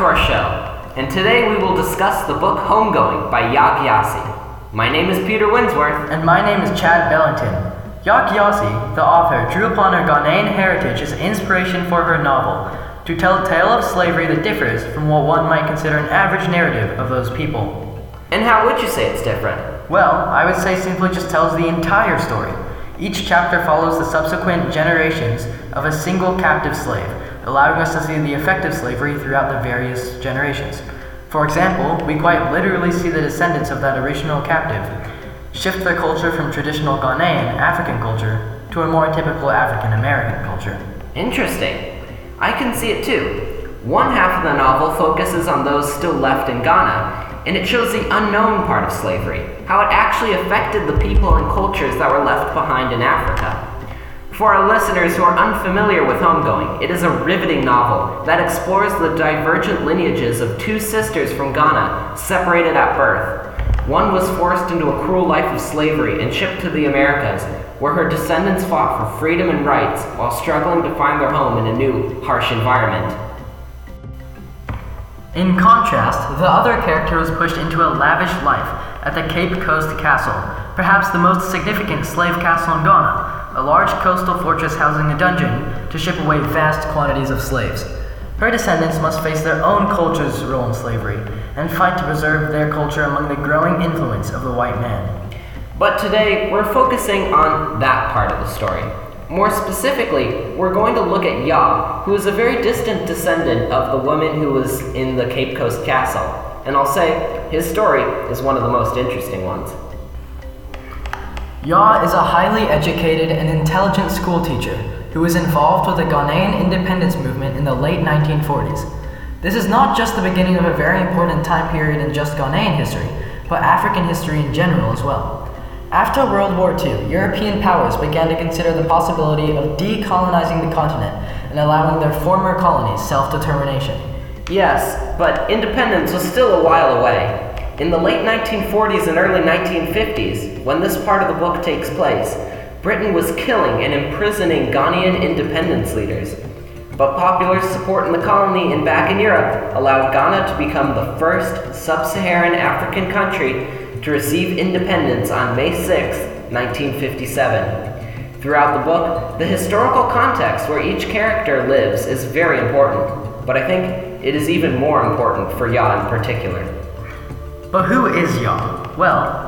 to our show, and today we will discuss the book Homegoing by Yaa Gyasi. My name is Peter Winsworth. And my name is Chad Bellington. Yaa Gyasi, the author, drew upon her Ghanaian heritage as inspiration for her novel, to tell a tale of slavery that differs from what one might consider an average narrative of those people. And how would you say it's different? Well, I would say simply just tells the entire story. Each chapter follows the subsequent generations of a single captive slave, allowing us to see the effect of slavery throughout the various generations. For example, we quite literally see the descendants of that original captive shift their culture from traditional Ghanaian African culture to a more typical African American culture. Interesting. I can see it too. One half of the novel focuses on those still left in Ghana, and it shows the unknown part of slavery, how it actually affected the people and cultures that were left behind in Africa. For our listeners who are unfamiliar with Homegoing, it is a riveting novel that explores the divergent lineages of two sisters from Ghana separated at birth. One was forced into a cruel life of slavery and shipped to the Americas, where her descendants fought for freedom and rights while struggling to find their home in a new, harsh environment. In contrast, the other character was pushed into a lavish life at the Cape Coast Castle, perhaps the most significant slave castle in Ghana, a large coastal fortress housing a dungeon to ship away vast quantities of slaves. Her descendants must face their own culture's role in slavery and fight to preserve their culture among the growing influence of the white man. But today, we're focusing on that part of the story. More specifically, we're going to look at Yaw, who is a very distant descendant of the woman who was in the Cape Coast Castle. And I'll say, his story is one of the most interesting ones. Yaw is a highly educated and intelligent schoolteacher who was involved with the Ghanaian independence movement in the late 1940s. This is not just the beginning of a very important time period in just Ghanaian history, but African history in general as well. After World War II, European powers began to consider the possibility of decolonizing the continent and allowing their former colonies self determination. Yes, but independence was still a while away. In the late 1940s and early 1950s, when this part of the book takes place, Britain was killing and imprisoning Ghanaian independence leaders. But popular support in the colony and back in Europe allowed Ghana to become the first sub Saharan African country to receive independence on May 6, 1957. Throughout the book, the historical context where each character lives is very important, but I think it is even more important for Yaw in particular. But who is Yaw? Well,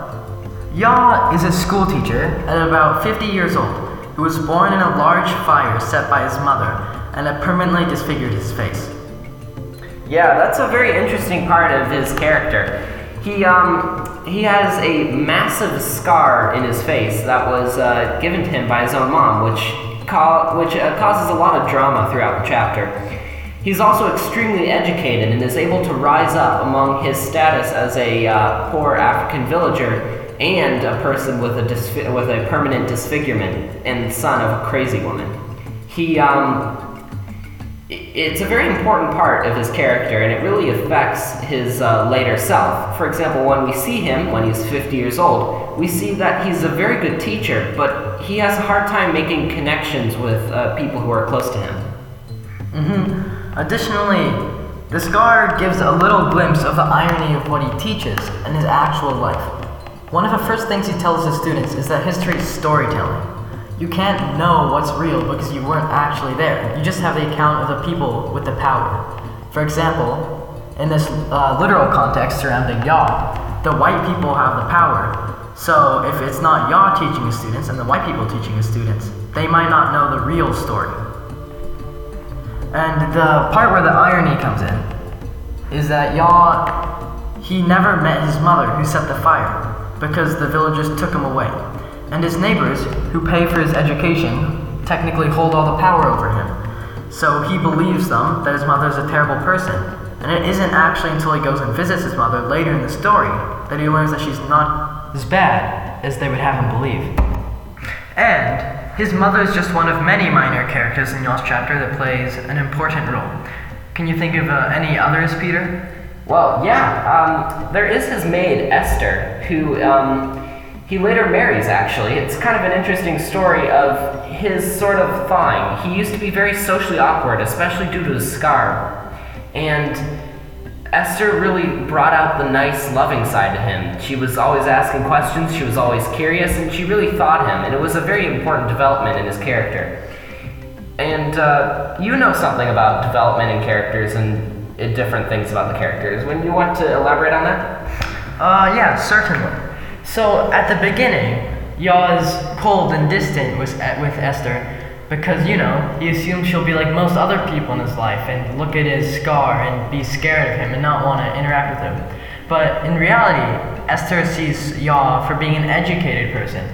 Yaw is a schoolteacher at about 50 years old who was born in a large fire set by his mother and had permanently disfigured his face. Yeah, that's a very interesting part of his character. He um he has a massive scar in his face that was uh, given to him by his own mom, which ca- which uh, causes a lot of drama throughout the chapter. He's also extremely educated and is able to rise up among his status as a uh, poor African villager and a person with a disfi- with a permanent disfigurement and son of a crazy woman. He um, it's a very important part of his character and it really affects his uh, later self. For example, when we see him when he's 50 years old, we see that he's a very good teacher, but he has a hard time making connections with uh, people who are close to him. Mm-hmm. Additionally, the scar gives a little glimpse of the irony of what he teaches and his actual life. One of the first things he tells his students is that history is storytelling. You can't know what's real because you weren't actually there. You just have the account of the people with the power. For example, in this uh, literal context surrounding Yaw, the white people have the power. So if it's not Yaw teaching his students and the white people teaching his students, they might not know the real story. And the part where the irony comes in is that Yaw, he never met his mother who set the fire because the villagers took him away. And his neighbors, who pay for his education, technically hold all the power over him. So he believes them that his mother is a terrible person. And it isn't actually until he goes and visits his mother later in the story that he learns that she's not as bad as they would have him believe. And his mother is just one of many minor characters in Yaw's chapter that plays an important role. Can you think of uh, any others, Peter? Well, yeah, um, there is his maid Esther, who um, he later marries. Actually, it's kind of an interesting story of his sort of thawing. He used to be very socially awkward, especially due to his scar, and Esther really brought out the nice, loving side to him. She was always asking questions, she was always curious, and she really thought him, and it was a very important development in his character. And uh, you know something about development in characters and different things about the characters. When you want to elaborate on that? Uh, yeah, certainly. So at the beginning, Yaw's cold and distant with, with Esther because, you know, he assumes she'll be like most other people in his life and look at his scar and be scared of him and not want to interact with him. But in reality, Esther sees Yaw for being an educated person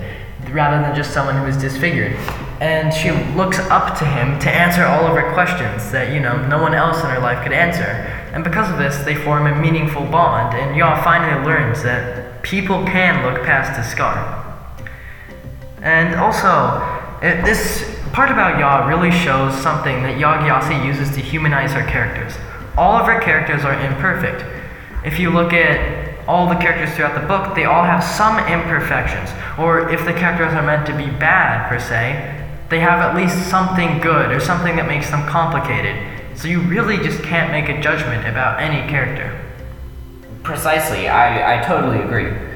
rather than just someone who is disfigured. And she looks up to him to answer all of her questions that, you know, no one else in her life could answer. And because of this, they form a meaningful bond, and Yaw finally learns that people can look past a scar. And also, it, this part about Yaw really shows something that Yaa Gyasi uses to humanize her characters. All of her characters are imperfect. If you look at all the characters throughout the book, they all have some imperfections. Or if the characters are meant to be bad, per se, they have at least something good or something that makes them complicated. So you really just can't make a judgment about any character. Precisely, I, I totally agree.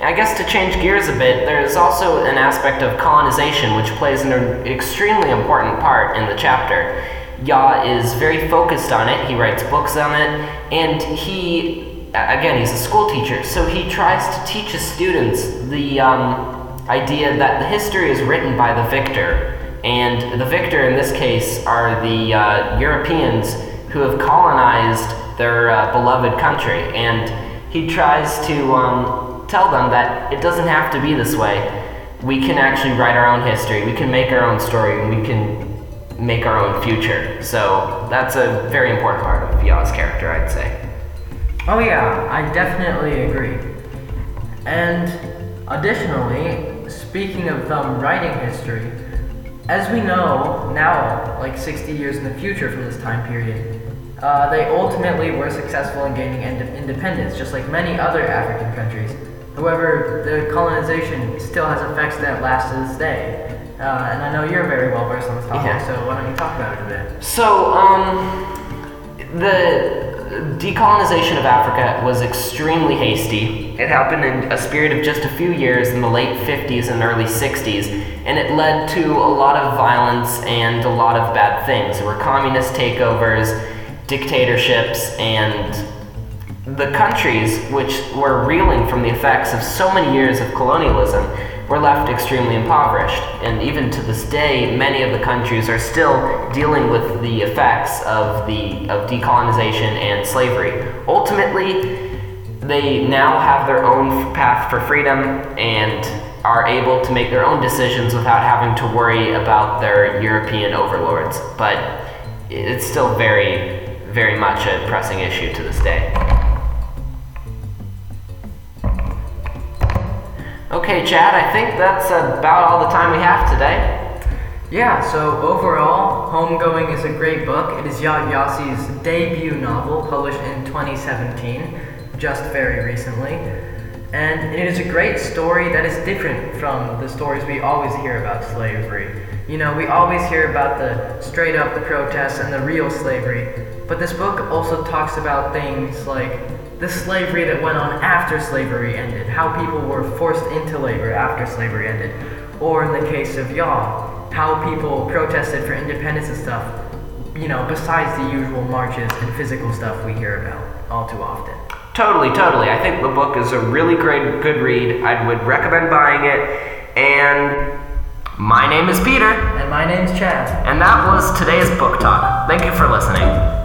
I guess to change gears a bit, there's also an aspect of colonization which plays an extremely important part in the chapter. Yaw is very focused on it, he writes books on it, and he, again, he's a school teacher, so he tries to teach his students the um, idea that the history is written by the victor. And the victor in this case are the uh, Europeans who have colonized their uh, beloved country. And he tries to um, tell them that it doesn't have to be this way. We can actually write our own history, we can make our own story, and we can make our own future. So that's a very important part of Yaw's character, I'd say. Oh, yeah, I definitely agree. And additionally, speaking of them writing history, as we know now, like 60 years in the future from this time period, uh, they ultimately were successful in gaining ind- independence, just like many other African countries. However, the colonization still has effects that last to this day. Uh, and I know you're very well versed on this topic, yeah. so why don't you talk about it a bit? So, um, the decolonization of Africa was extremely hasty. It happened in a spirit of just a few years in the late 50s and early 60s, and it led to a lot of violence and a lot of bad things. There were communist takeovers, dictatorships, and the countries which were reeling from the effects of so many years of colonialism were left extremely impoverished. And even to this day, many of the countries are still dealing with the effects of, the, of decolonization and slavery. Ultimately, they now have their own path for freedom and are able to make their own decisions without having to worry about their European overlords. But it's still very, very much a pressing issue to this day. Okay, Chad, I think that's about all the time we have today. Yeah, so overall, Homegoing is a great book. It is Yaa Gyasi's debut novel, published in 2017, just very recently. And it is a great story that is different from the stories we always hear about slavery. You know, we always hear about the straight up the protests and the real slavery, but this book also talks about things like the slavery that went on after slavery ended, how people were forced into labor after slavery ended, or in the case of Yaw, how people protested for independence and stuff, you know, besides the usual marches and physical stuff we hear about all too often. Totally, totally. I think the book is a really great, good read. I would recommend buying it. And my name is Peter. And my name's Chad. And that was today's book talk. Thank you for listening.